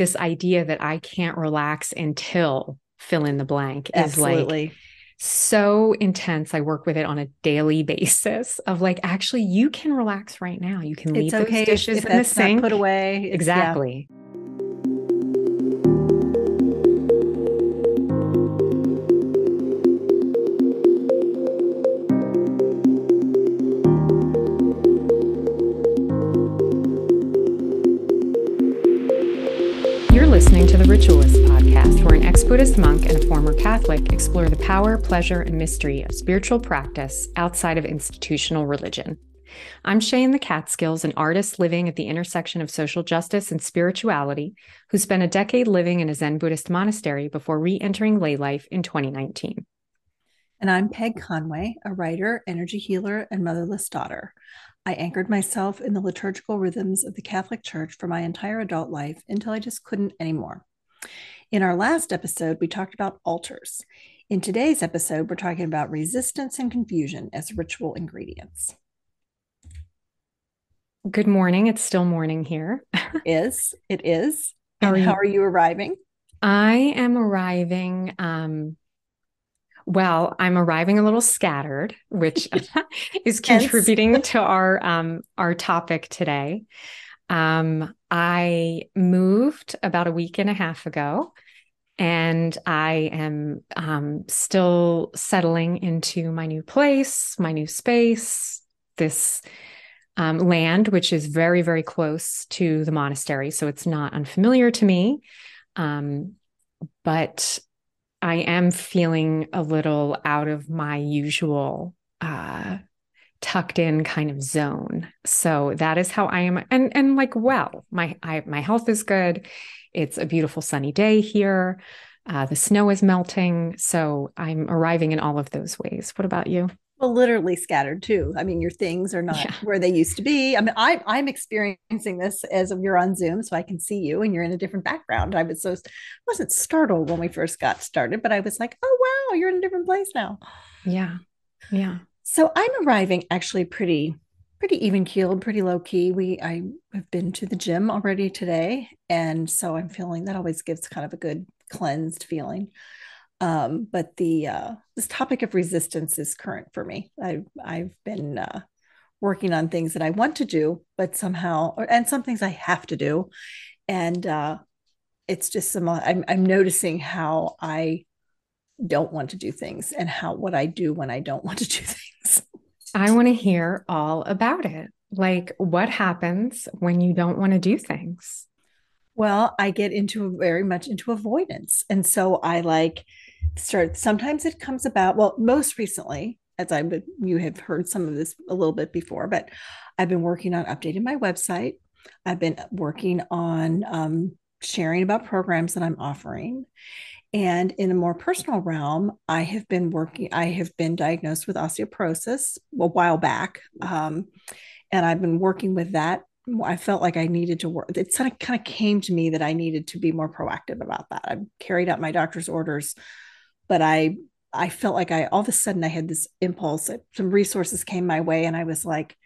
this idea that I can't relax until fill in the blank is Absolutely. like so intense. I work with it on a daily basis of like, actually, you can relax right now. You can leave it's those okay if- dishes if in the sink. put away. It's- yeah. Exactly. You're listening to the Ritualist podcast, where an ex Buddhist monk and a former Catholic explore the power, pleasure, and mystery of spiritual practice outside of institutional religion. I'm Shea the Catskills, an artist living at the intersection of social justice and spirituality, who spent a decade living in a Zen Buddhist monastery before re entering lay life in 2019. And I'm Peg Conway, a writer, energy healer, and motherless daughter. I anchored myself in the liturgical rhythms of the Catholic Church for my entire adult life until I just couldn't anymore. In our last episode, we talked about altars. In today's episode, we're talking about resistance and confusion as ritual ingredients. Good morning. It's still morning here. Is it is? How are you? how are you arriving? I am arriving. Um, well, I'm arriving a little scattered, which is contributing to our um, our topic today. Um, I moved about a week and a half ago, and I am um, still settling into my new place, my new space, this um, land, which is very, very close to the monastery. So it's not unfamiliar to me. Um, but I am feeling a little out of my usual uh, tucked in kind of zone. So that is how I am. And and like, well, my I, my health is good. It's a beautiful sunny day here. Uh, the snow is melting, so I'm arriving in all of those ways. What about you? Well, literally scattered too. I mean, your things are not Yeah. where they used to be. I mean, I, I'm experiencing this as you're on Zoom, so I can see you and you're in a different background. I was so wasn't startled when we first got started, but I was like, oh wow, you're in a different place now. Yeah, yeah. So I'm arriving actually pretty, pretty even keeled, pretty low key. We I have been to the gym already today, and so I'm feeling that always gives kind of a good cleansed feeling. Um, but the uh, this topic of resistance is current for me. I've I've been uh, working on things that I want to do, but somehow, or, and some things I have to do, and uh, it's just some. I'm I'm noticing how I don't want to do things and how what I do when I don't want to do things. I want to hear all about it. Like, what happens when you don't want to do things? Well, I get into very much into avoidance. And so I like start sometimes it comes about, well, most recently, as I would you have heard some of this a little bit before, but I've been working on updating my website. I've been working on um, sharing about programs that I'm offering. And in a more personal realm, I have been working, I have been diagnosed with osteoporosis a while back. Um, and I've been working with that I felt like I needed to work. It of kind of came to me that I needed to be more proactive about that. I carried out my doctor's orders, but I I felt like I all of a sudden I had this impulse. Some resources came my way, and I was like,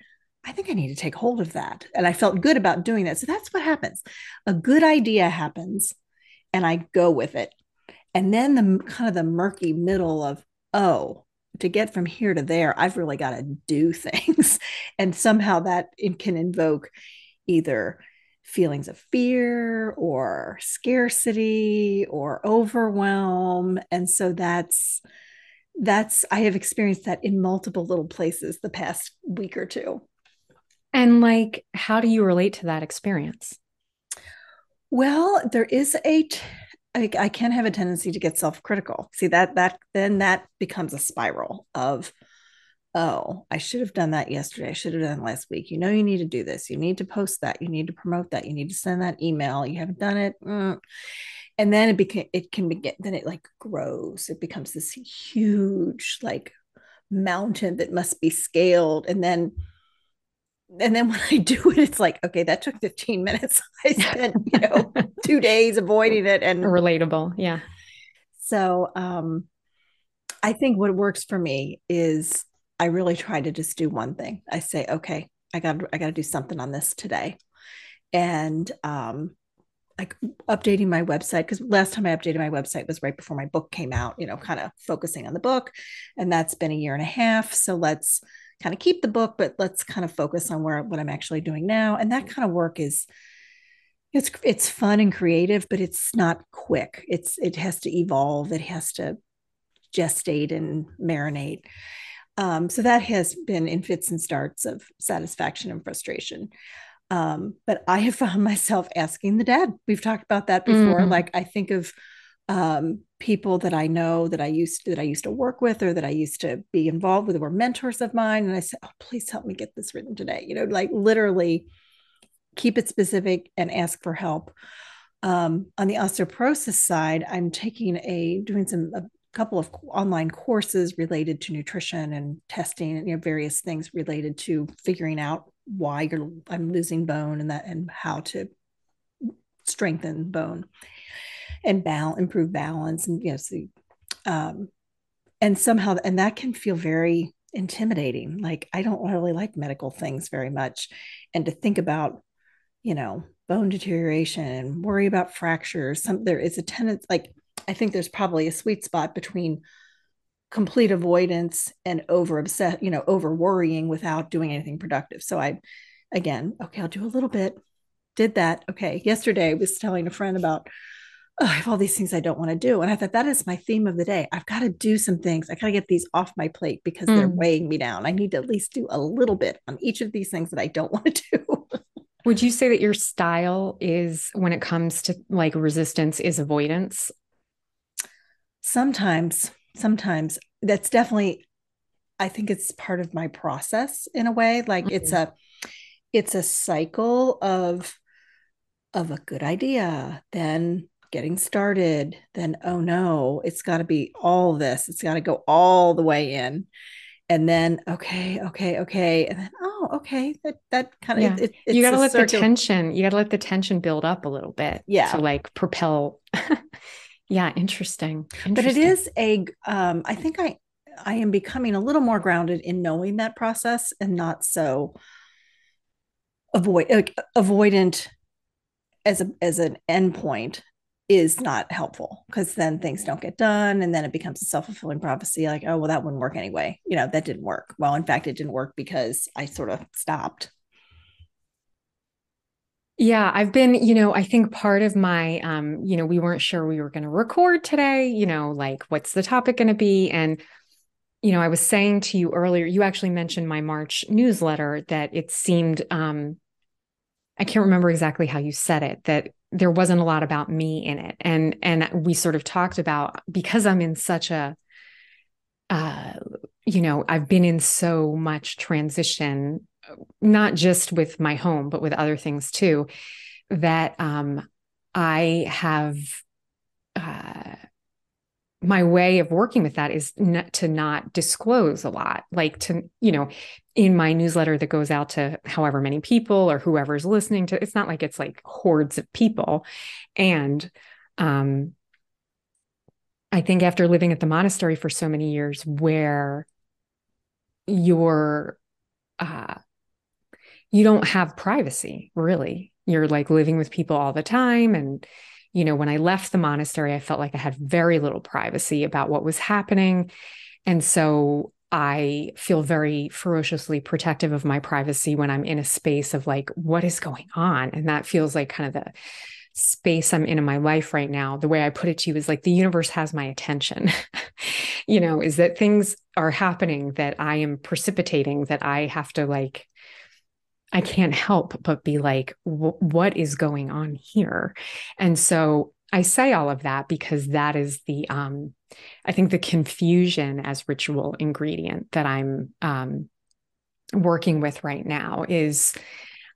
I think I need to take hold of that. And I felt good about doing that. So that's what happens. A good idea happens, and I go with it. And then the kind of the murky middle of oh, to get from here to there, I've really got to do things. and somehow that it can invoke either feelings of fear or scarcity or overwhelm. And so that's that's I have experienced that in multiple little places the past week or two. And like, how do you relate to that experience? Well, there is a I, I can have a tendency to get self-critical. See that that then that becomes a spiral of oh, I should have done that yesterday. I should have done last week. You know, you need to do this. You need to post that. You need to promote that. You need to send that email. You haven't done it. Mm. And then it became, it can be, then it like grows. It becomes this huge like mountain that must be scaled. And then, and then when I do it, it's like, okay, that took 15 minutes. I spent, you know, two days avoiding it. And Relatable. Yeah. so um, I think what works for me is I really try to just do one thing. I say, okay, I got I got to do something on this today, and um, like updating my website because last time I updated my website was right before my book came out, you know, kind of focusing on the book. And that's been a year and a half. So let's kind of keep the book, but let's kind of focus on where what I'm actually doing now. And that kind of work is it's it's fun and creative, but it's not quick. It's it has to evolve, it has to gestate and marinate. Um, so that has been in fits and starts of satisfaction and frustration. Um, but I have found myself asking the dad. We've talked about that before. Mm. Like I think of um, people that I know that I used to, that I used to work with or that I used to be involved with were mentors of mine, and I said, "Oh, please help me get this written today." You know, like literally keep it specific and ask for help. Um, on the osteoporosis side, I'm taking a doing some a couple of online courses related to nutrition and testing and you know various things related to figuring out why you're I'm losing bone and that and how to strengthen bone and balance improve balance and you know um, and somehow and that can feel very intimidating like I don't really like medical things very much and to think about you know bone deterioration and worry about fractures some there is a tendency like I think there's probably a sweet spot between complete avoidance and over obsess, you know, over worrying without doing anything productive. So I, again, okay, I'll do a little bit. Did that. Okay. Yesterday I was telling a friend about, oh, I have all these things I don't want to do. And I thought that is my theme of the day. I've got to do some things. I got to get these off my plate because mm. they're weighing me down. I need to at least do a little bit on each of these things that I don't want to do. Would you say that your style is when it comes to like resistance is avoidance? Sometimes sometimes that's definitely i think it's part of my process in a way like mm-hmm. it's a it's a cycle of of a good idea then getting started then oh no it's got to be all this it's got to go all the way in and then okay okay okay and then oh okay that that kind of yeah. it, you got to let circular... the tension you got to let the tension build up a little bit yeah to like propel Yeah, interesting. interesting. But it is a um I think I I am becoming a little more grounded in knowing that process and not so avoid like, avoidant as a as an endpoint is not helpful because then things don't get done and then it becomes a self-fulfilling prophecy like oh well that wouldn't work anyway. You know that didn't work. Well in fact it didn't work because i sort of stopped. Yeah, I've been, you know, I think part of my um, you know, we weren't sure we were going to record today, you know, like what's the topic going to be and you know, I was saying to you earlier, you actually mentioned my March newsletter that it seemed um I can't remember exactly how you said it that there wasn't a lot about me in it. And and we sort of talked about because I'm in such a uh you know, I've been in so much transition not just with my home, but with other things too, that um, I have uh, my way of working with that is to not disclose a lot, like to, you know, in my newsletter that goes out to however many people or whoever's listening to, it's not like it's like hordes of people. And um, I think after living at the monastery for so many years, where your uh, you don't have privacy really you're like living with people all the time and you know when i left the monastery i felt like i had very little privacy about what was happening. And so i feel very ferociously protective of my privacy when i'm in a space of like what is going on? And that feels like kind of the space i'm in in my life right now. The way i put it to you is like the universe has my attention. You know is that things are happening that i am precipitating that i have to like I can't help but be like, what is going on here? And so I say all of that because that is the, um, I think the confusion as ritual ingredient that I'm um, working with right now is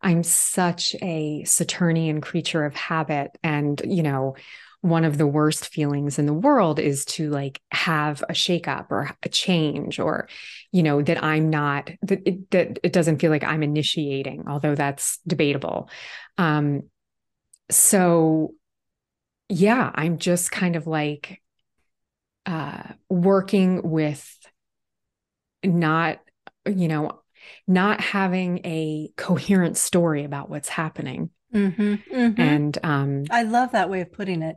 I'm such a Saturnian creature of habit. And, you know, one of the worst feelings in the world is to like have a shakeup or a change or you know that i'm not that it, that it doesn't feel like i'm initiating although that's debatable um so yeah i'm just kind of like uh working with not you know not having a coherent story about what's happening Mm-hmm, mm-hmm. And um, I love that way of putting it.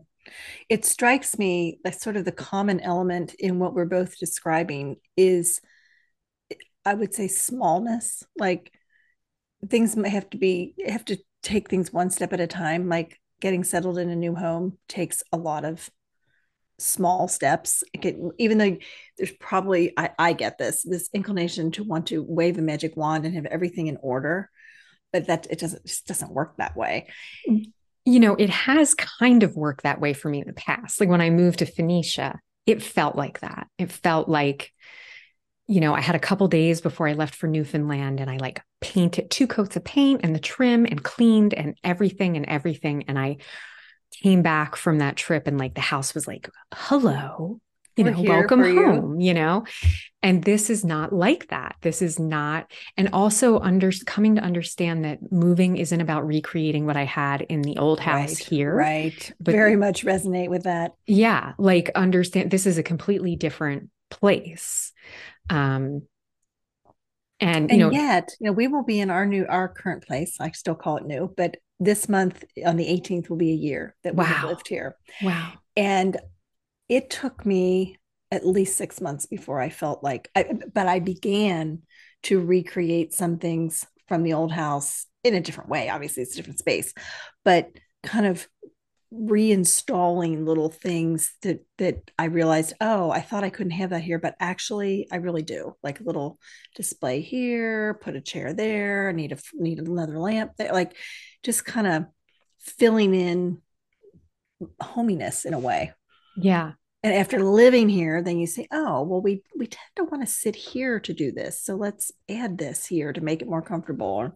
It strikes me that sort of the common element in what we're both describing is, I would say, smallness. Like things may have to be, have to take things one step at a time. Like getting settled in a new home takes a lot of small steps even though there's probably I, I get this this inclination to want to wave a magic wand and have everything in order but that it doesn't just doesn't work that way mm, you know it has kind of worked that way for me in the past like when i moved to phoenicia it felt like that it felt like you know i had a couple days before i left for newfoundland and i like painted two coats of paint and the trim and cleaned and everything and everything and i came back from that trip and like the house was like, hello, you We're know, welcome home, you. you know? And this is not like that. This is not, and also under coming to understand that moving isn't about recreating what I had in the old house right, here. Right. But very much resonate with that. Yeah. Like understand this is a completely different place. Um, and, and you know, yet, you know, we will be in our new, our current place. I still call it new, but this month on the 18th will be a year that we have lived here. Wow. And it took me at least six months before I felt like, I, but I began to recreate some things from the old house in a different way. Obviously, it's a different space, but kind of reinstalling little things that that I realized, oh, I thought I couldn't have that here, but actually I really do. Like a little display here, put a chair there, I need a need another lamp there. Like just kind of filling in hominess in a way. Yeah. And after living here, then you say, oh, well, we we tend to want to sit here to do this. So let's add this here to make it more comfortable.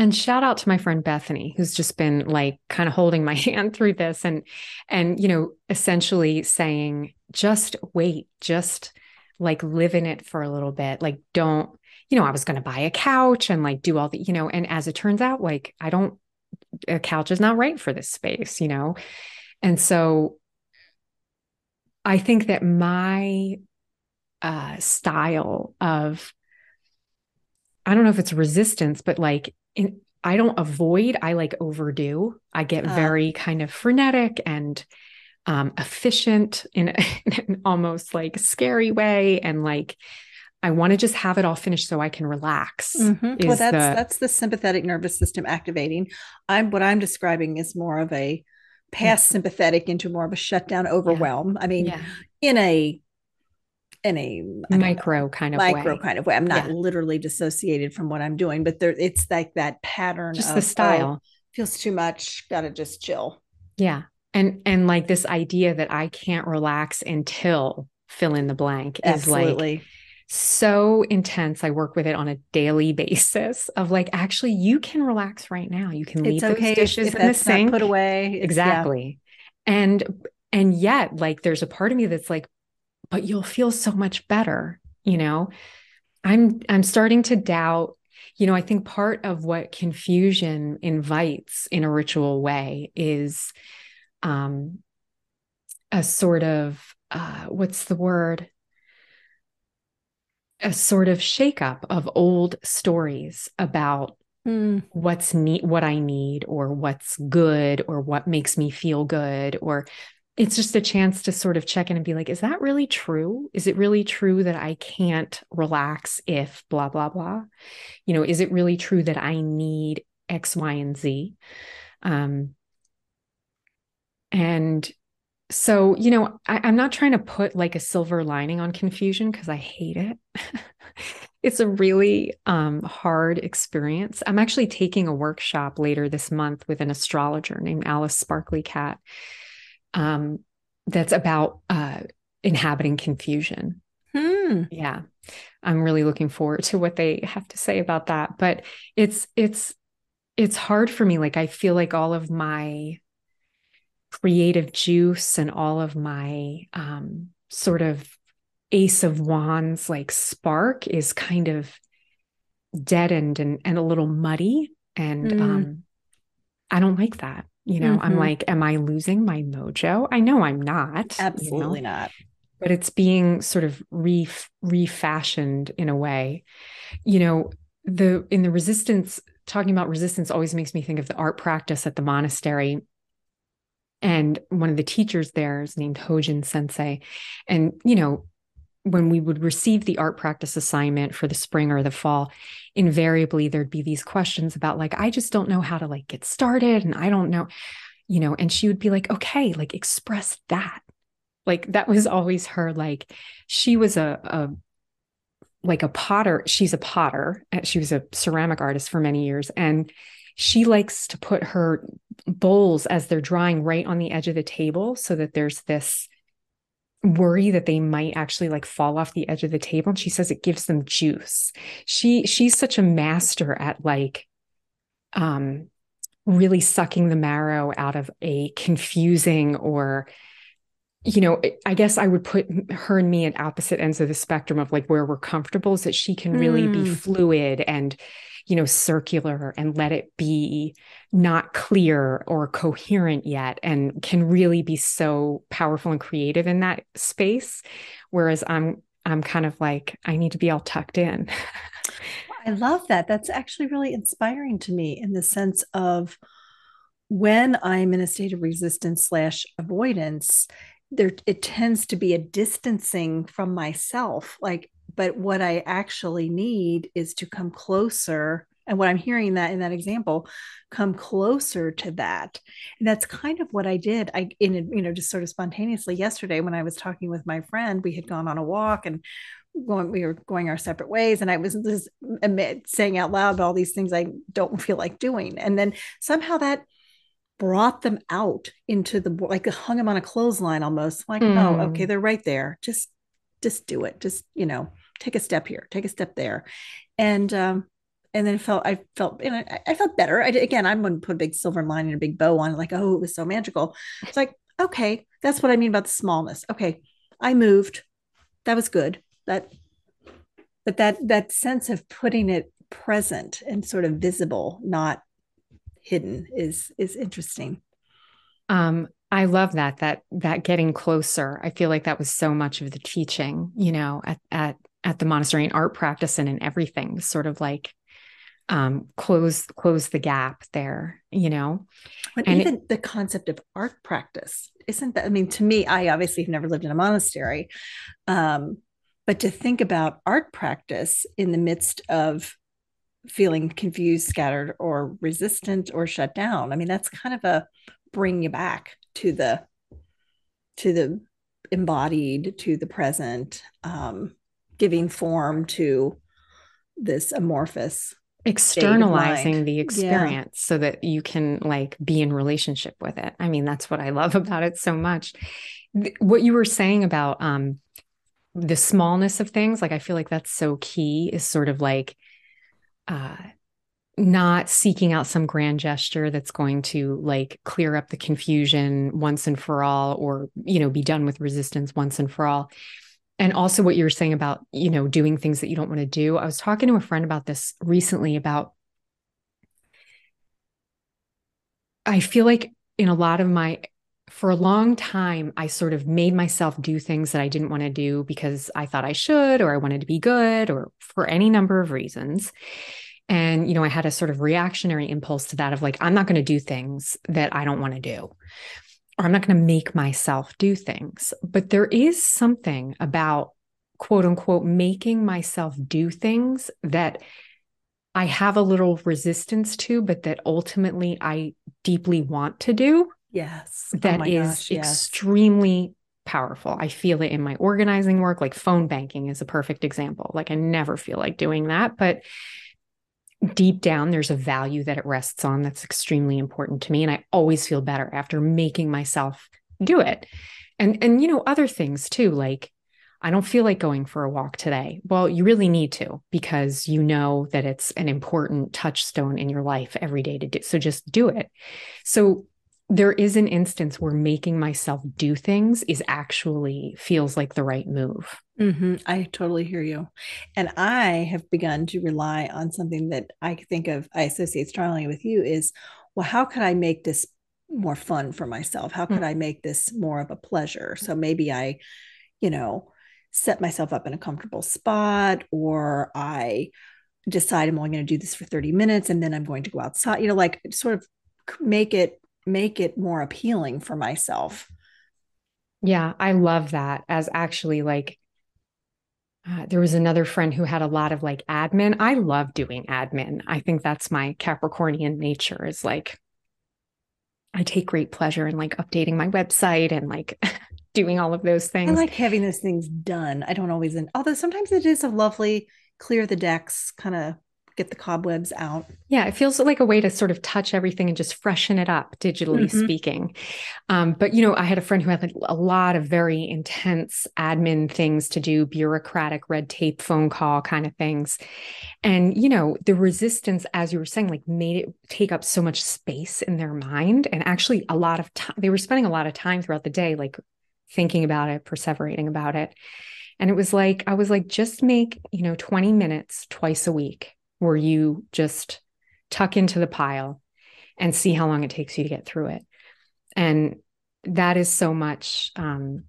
And shout out to my friend Bethany, who's just been like kind of holding my hand through this and and you know, essentially saying, just wait, just like live in it for a little bit. Like don't, you know, I was gonna buy a couch and like do all the, you know, and as it turns out, like I don't a couch is not right for this space, you know? And so I think that my uh, style of, I don't know if it's resistance, but like in, I don't avoid, I like overdo. I get uh, very kind of frenetic and um, efficient in, in an almost like scary way. And like, I want to just have it all finished so I can relax. Mm-hmm. Well, that's the, that's the sympathetic nervous system activating. I'm what I'm describing is more of a past yeah. sympathetic into more of a shutdown overwhelm. Yeah. I mean, yeah. in a in a micro know, kind of micro way. kind of way. I'm not literally dissociated from what I'm doing, but there it's like that pattern just of, the style. Oh, feels too much, gotta just chill. Yeah. And and like this idea that I can't relax until fill in the blank Absolutely. is like so intense. I work with it on a daily basis of like, actually, you can relax right now. You can leave it's okay those dishes in the sink. Put away. exactly. Yeah. And and yet, like, there's a part of me that's like, but you'll feel so much better, you know? I'm I'm starting to doubt you know, I think part of what confusion invites in a ritual way is um, a sort of uh, what's the word? a sort of shakeup of old stories about mm. what's need what I need or what's good or what makes me feel good or it's just a chance to sort of check in and be like is that really true? Is it really true that I can't relax if blah blah blah? You know is it really true that I need x y and z? Um and so you know I, am not trying to put like a silver lining on confusion because i hate it. It's a really um, hard experience. I'm actually taking a workshop later this month with an astrologer named Alice Sparkly Kat um, that's about uh, inhabiting confusion hmm. yeah i'm really looking forward to what they have to say about that but it's it's it's hard for me like i feel like all of my creative juice and all of my um, sort of ace of wands like spark is kind of deadened and, and a little muddy and mm. um, i don't like that you know mm-hmm. i'm like am i losing my mojo i know i'm not absolutely you know? not but it's being sort of re refashioned in a way you know the in the resistance talking about resistance always makes me think of the art practice at the monastery. And one of the teachers there is named Hojin Sensei. And, you know, when we would receive the art practice assignment for the spring or the fall, invariably there'd be these questions about, like, I just don't know how to like get started. And I don't know, you know, and she would be like, okay, like express that. Like that was always her, like, she was a, a like a potter. She's a potter. Uh, she was a ceramic artist for many years. And she likes to put her bowls as they're drying right on the edge of the table so that there's this worry that they might actually like fall off the edge of the table and she says it gives them juice she she's such a master at like um really sucking the marrow out of a confusing or you know, I guess I would put her and me at opposite ends of the spectrum of like where we're comfortable is that she can really mm. be fluid and, you know, circular and let it be not clear or coherent yet and can really be so powerful and creative in that space. Whereas I'm, I'm kind of like, I need to be all tucked in. I love that. That's actually really inspiring to me in the sense of when I'm in a state of resistance slash avoidance, there it tends to be a distancing from myself like but what i actually need is to come closer and what i'm hearing that in that example come closer to that. And that's kind of what i did. I in you know just sort of spontaneously yesterday when i was talking with my friend we had gone on a walk and going we were going our separate ways and i was just saying out loud all these things i don't feel like doing. And then somehow that brought them out into the like hung them on a clothesline almost like mm. oh okay they're right there. Just just do it. Just you know take a step here take a step there. And um and then felt i felt know I, I felt better. I, again i'm going to put a big silver line and a big bow on it like oh it was so magical. It's like okay that's what i mean about the smallness. Okay i moved. That was good. That but that that sense of putting it present and sort of visible not hidden is is interesting. Um i love that that that getting closer. I feel like that was so much of the teaching you know at at at the monastery and art practice and in everything sort of like um close close the gap there you know but and even it, the concept of art practice isn't that i mean to me i obviously have never lived in a monastery um but to think about art practice in the midst of feeling confused, scattered, or resistant or shut down. I mean, that's kind of a bring you back to the to the embodied, to the present, um, giving form to this amorphous externalizing the experience yeah. so that you can like be in relationship with it. I mean that's what i love about it so much. What you were saying about um the smallness of things like i feel like that's so key is sort of like uh, not seeking out some grand gesture that's going to like clear up the confusion once and for all or you know be done with resistance once and for all and also what you were saying about you know doing things that you don't want to do. I was talking to a friend about this recently about i feel like in a lot of my for a long time i sort of made myself do things that i didn't want to do because i thought i should or i wanted to be good or for any number of reasons. And, you know, I had a sort of reactionary impulse to that of like, I'm not going to do things that I don't want to do, or I'm not going to make myself do things. But there is something about quote unquote making myself do things that I have a little resistance to, but that ultimately I deeply want to do. Yes. Oh that oh is gosh, yes. extremely powerful. I feel it in my organizing work, like phone banking is a perfect example. Like I never feel like doing that, but deep down there's a value that it rests on that's extremely important to me and i always feel better after making myself do it. And and you know other things too like i don't feel like going for a walk today. Well you really need to because you know that it's an important touchstone in your life every day to do so just do it. So there is an instance where making myself do things is actually feels like the right move. Mm-hmm. I totally hear you. And I have begun to rely on something that I think of, I associate strongly with you is, well, how could I make this more fun for myself? How could mm-hmm. I make this more of a pleasure? So maybe I, you know, set myself up in a comfortable spot or I decide I'm only going to do this for 30 minutes and then I'm going to go outside, you know, like sort of make it make it more appealing for myself. Yeah, I love that as actually like uh, there was another friend who had a lot of like admin. I love doing admin. I think that's my Capricornian nature is like I take great pleasure in like updating my website and like doing all of those things. I like having those things done. I don't always, although sometimes it is a lovely clear the decks, kind of get the cobwebs out. Yeah, it feels like a way to sort of touch everything and just freshen it up, digitally mm-hmm. speaking. Um, but you know, I had a friend who had like a lot of very intense admin things to do, bureaucratic red tape, phone call kind of things, and you know, the resistance, as you were saying, like made it take up so much space in their mind, and actually a lot of time. They were spending a lot of time throughout the day, like thinking about it, perseverating about it. And it was like, I was like, just make, you know, 20 minutes twice a week where you just tuck into the pile and see how long it takes you to get through it. And that is so much, um,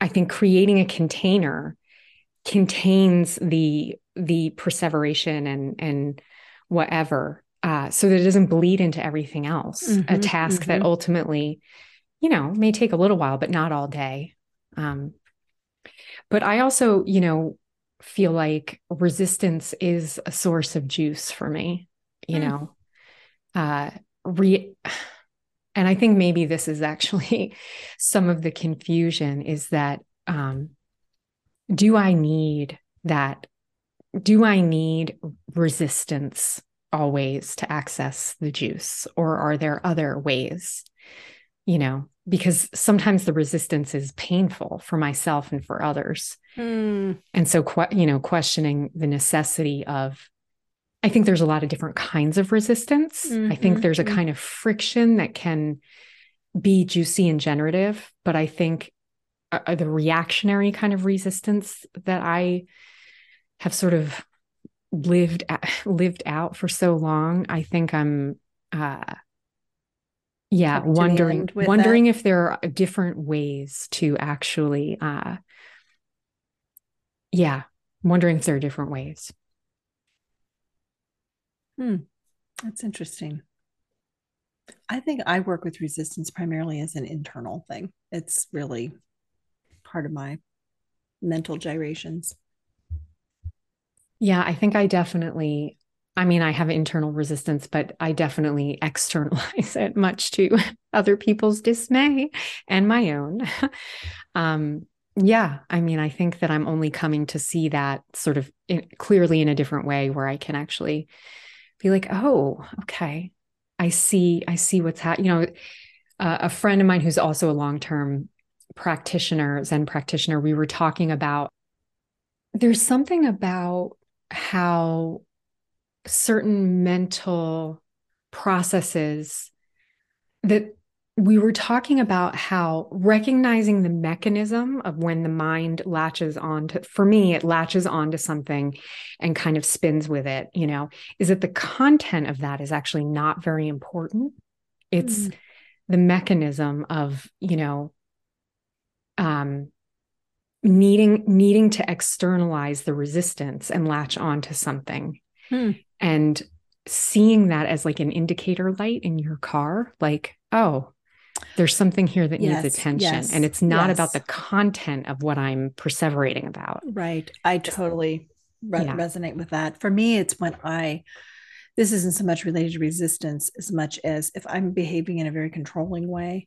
I think creating a container contains the the perseveration and and whatever uh, so that it doesn't bleed into everything else mm-hmm, a task mm-hmm. that ultimately you know may take a little while but not all day um, but i also you know feel like resistance is a source of juice for me, you mm. know. Uh re and I think maybe this is actually some of the confusion is that um do I need that do I need resistance always to access the juice or are there other ways? You know, because sometimes the resistance is painful for myself and for others. Mm. And so, you know, questioning the necessity of, I think there's a lot of different kinds of resistance. Mm-hmm. I think there's a mm-hmm. kind of friction that can be juicy and generative, but I think uh, uh, the reactionary kind of resistance that I have sort of lived lived out for so long, I think I'm uh, yeah wondering wondering that. if there are different ways to actually uh yeah I'm wondering if there are different ways. Hmm that's interesting. I think i work with resistance primarily as an internal thing. It's really part of my mental gyrations. Yeah i think i definitely I mean, I have internal resistance, but I definitely externalize it much to other people's dismay and my own. um, yeah, I mean, I think that I'm only coming to see that sort of in, clearly in a different way where I can actually be like, oh, okay, I see, I see what's happening. You know, uh, a friend of mine who's also a long term practitioner, Zen practitioner, we were talking about there's something about how certain mental processes that we were talking about how recognizing the mechanism of when the mind latches on to for me it latches onto something and kind of spins with it you know is that the content of that is actually not very important. It's mm. the mechanism of you know um needing needing to externalize the resistance and latch onto something. Hmm. And seeing that as like an indicator light in your car like oh there's something here that yes, needs attention yes, and it's not yes. about the content of what i'm perseverating about right i totally re- yeah. resonate with that for me it's when i this isn't so much related to resistance as much as if i'm behaving in a very controlling way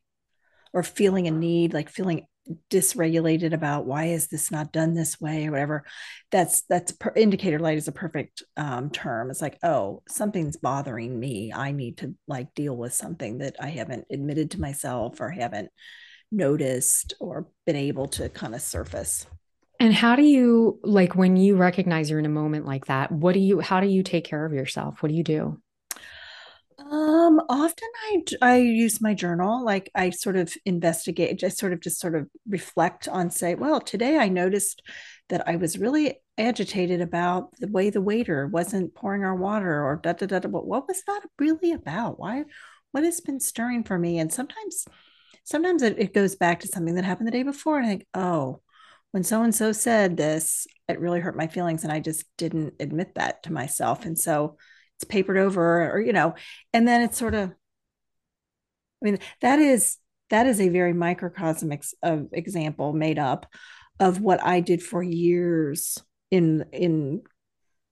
or feeling a need like feeling dysregulated about why is this not done this way or whatever that's that's per, indicator light is a perfect um, term. It's like oh something's bothering me. I need to like deal with something that i haven't admitted to myself or haven't noticed or been able to kind of surface. And how do you like when you recognize you're in a moment like that what do you how do you take care of yourself? What do you do um, often I I use my journal. Like I sort of investigate. I sort of just sort of reflect on, say, well, today I noticed that I was really agitated about the way the waiter wasn't pouring our water, or da da da. da. But what was that really about? Why? What has been stirring for me? And sometimes, sometimes it, it goes back to something that happened the day before, and I think, oh, when so and so said this, it really hurt my feelings. And I just didn't admit that to myself. And so it's papered over, or, you know, and then it's sort of, I mean, that is that is a very microcosm ex- of example made up of what I did for years in in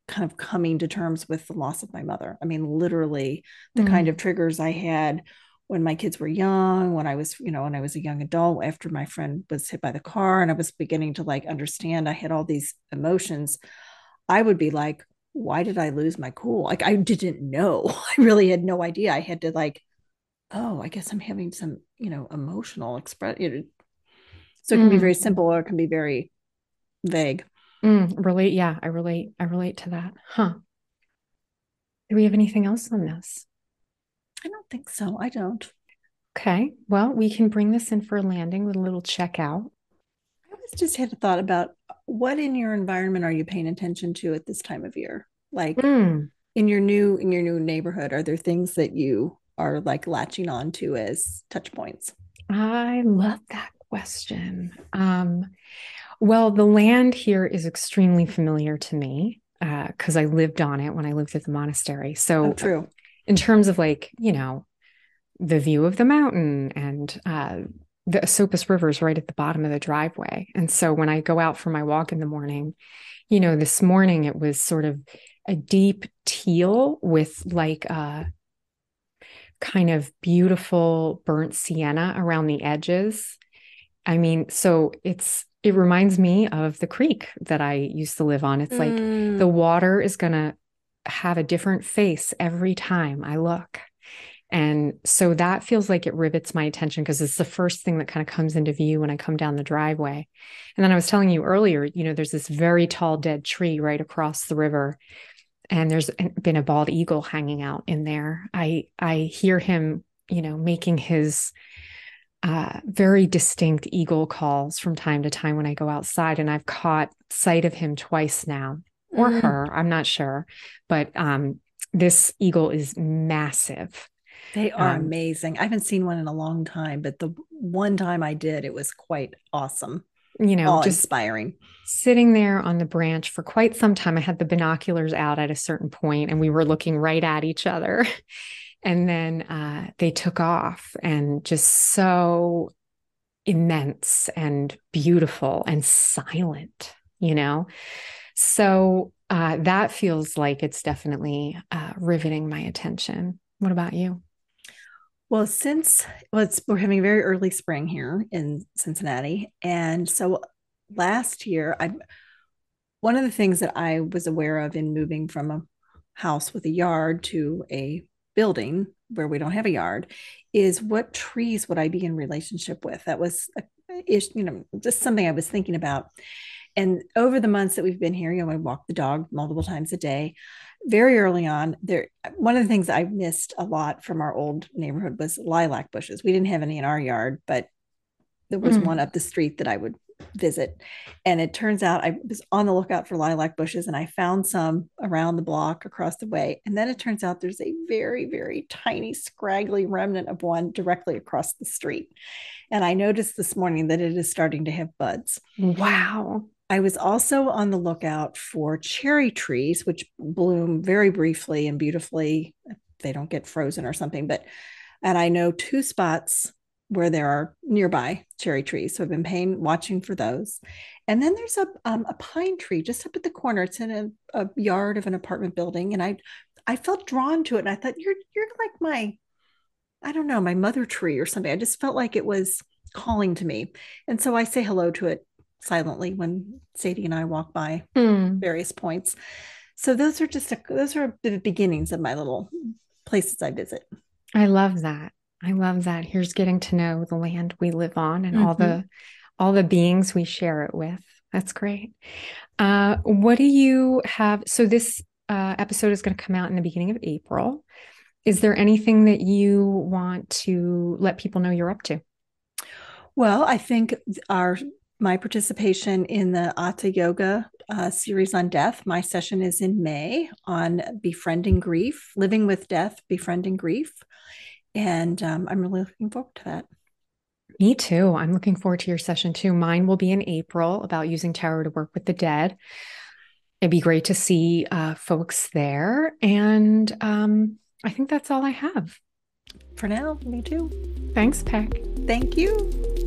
kind of coming to terms with the loss of my mother. I mean, literally the mm-hmm. kind of triggers I had when my kids were young, when I was, you know, when I was a young adult, after my friend was hit by the car and I was beginning to like understand I had all these emotions, I would be like, why did I lose my cool? Like I didn't know. I really had no idea. I had to like, oh, I guess I'm having some, you know, emotional express. You know, so it can mm. be very mm. simple or it can be very vague. Mm, relate. Yeah, I relate. I relate to that. Huh. Do we have anything else on this? I don't think so. I don't. Okay. Well, we can bring this in for a landing with a little checkout. Just had a thought about what in your environment are you paying attention to at this time of year? Like mm. in your new in your new neighborhood, are there things that you are like latching on to as touch points? I love that question. Um, well, the land here is extremely familiar to me because uh, I lived on it when I lived at the monastery. So, oh, true. In terms of like, you know, the view of the mountain and uh, the Esopus River is right at the bottom of the driveway. And so when I go out for my walk in the morning, you know, this morning it was sort of a deep teal with like a kind of beautiful burnt sienna around the edges. I mean, so it's it reminds me of the creek that I used to live on. It's mm. like the water is going to have a different face every time I look. And so that feels like it rivets my attention because it's the first thing that kind of comes into view when I come down the driveway. And then I was telling you earlier, you know, there's this very tall dead tree right across the river and there's been a bald eagle hanging out in there. I I hear him, you know, making his uh, very distinct eagle calls from time to time when I go outside, and I've caught sight of him twice now, or mm. her. I'm not sure, but um, this eagle is massive. They are um, amazing. I haven't seen one in a long time, but the one time I did, it was quite awesome you know, just inspiring. Sitting there on the branch for quite some time. I had the binoculars out at a certain point and we were looking right at each other. And then uh, they took off and just so immense and beautiful and silent, you know? So uh, that feels like it's definitely uh, riveting my attention. What about you? Well, since well, we're having very early spring here in Cincinnati, and so last year, I one of the things that I was aware of in moving from a house with a yard to a building where we don't have a yard is what trees would I be in relationship with? That was, a, you know, just something I was thinking about. And over the months that we've been here, you know, I walk the dog multiple times a day very early on there one of the things i missed a lot from our old neighborhood was lilac bushes. We didn't have any in our yard but there was mm. one up the street that i would visit. And it turns out i was on the lookout for lilac bushes and i found some around the block across the way. And then it turns out there's a very very tiny scraggly remnant of one directly across the street. And i noticed this morning that it is starting to have buds. Wow I was also on the lookout for cherry trees, which bloom very briefly and beautifully. They don't get frozen or something, but, and I know two spots where there are nearby cherry trees. So I've been paying, watching for those. And then there's a, um, a pine tree just up at the corner. It's in a, a yard of an apartment building. And I, I felt drawn to it. And I thought, you're, you're like my, I don't know, my mother tree or something. I just felt like it was calling to me. And so I say hello to it silently when Sadie and I walk by mm. various points. So those are just a, those are the beginnings of my little places I visit. I love that. I love that. Here's getting to know the land we live on and mm-hmm. all the mm-hmm. all the beings we share it with. That's great. Uh, what do you have? So this uh, episode is going to come out in the beginning of April. Is there anything that you want to let people know you're up to? Well, I think our my participation in the Atha Yoga uh, series on death. My session is in May on befriending grief, living with death, befriending grief. And um, I'm really looking forward to that. Me too. I'm looking forward to your session too. Mine will be in April about using tarot to work with the dead. It'd be great to see uh, folks there. And um, I think that's all I have. For now, me too. Thanks, Peg. Thank you.